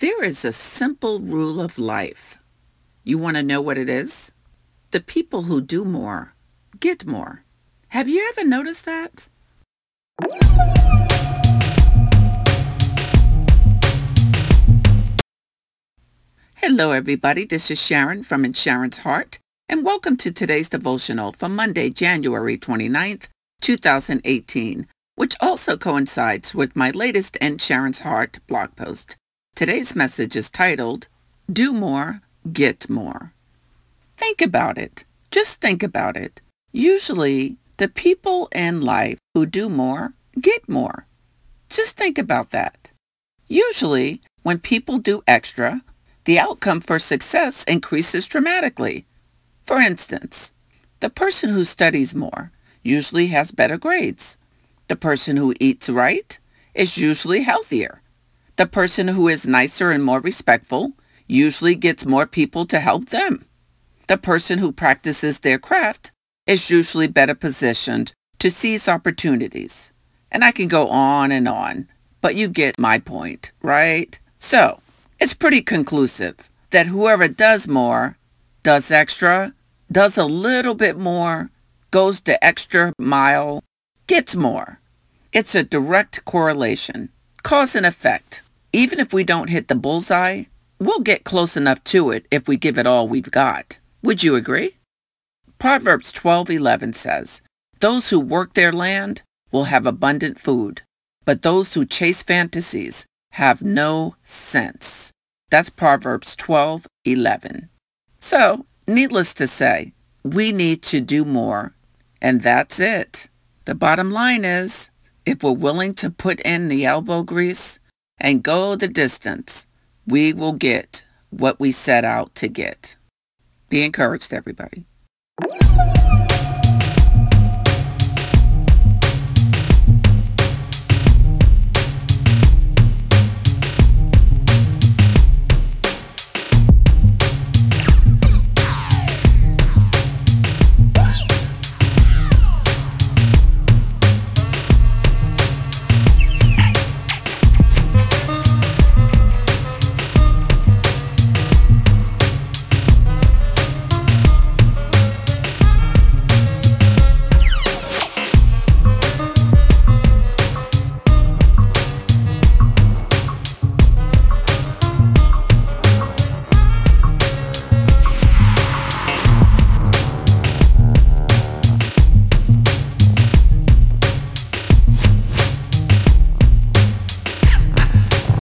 There is a simple rule of life. You want to know what it is? The people who do more get more. Have you ever noticed that? Hello, everybody. This is Sharon from Sharon's Heart, and welcome to today's devotional for Monday, January 29th, 2018, which also coincides with my latest In Sharon's Heart blog post. Today's message is titled, Do More, Get More. Think about it. Just think about it. Usually, the people in life who do more get more. Just think about that. Usually, when people do extra, the outcome for success increases dramatically. For instance, the person who studies more usually has better grades. The person who eats right is usually healthier. The person who is nicer and more respectful usually gets more people to help them. The person who practices their craft is usually better positioned to seize opportunities. And I can go on and on, but you get my point, right? So, it's pretty conclusive that whoever does more, does extra, does a little bit more, goes the extra mile, gets more. It's a direct correlation, cause and effect. Even if we don't hit the bullseye, we'll get close enough to it if we give it all we've got. Would you agree? Proverbs 12:11 says, "Those who work their land will have abundant food, but those who chase fantasies have no sense." That's Proverbs 12:11. So, needless to say, we need to do more, and that's it. The bottom line is, if we're willing to put in the elbow grease, and go the distance, we will get what we set out to get. Be encouraged, everybody.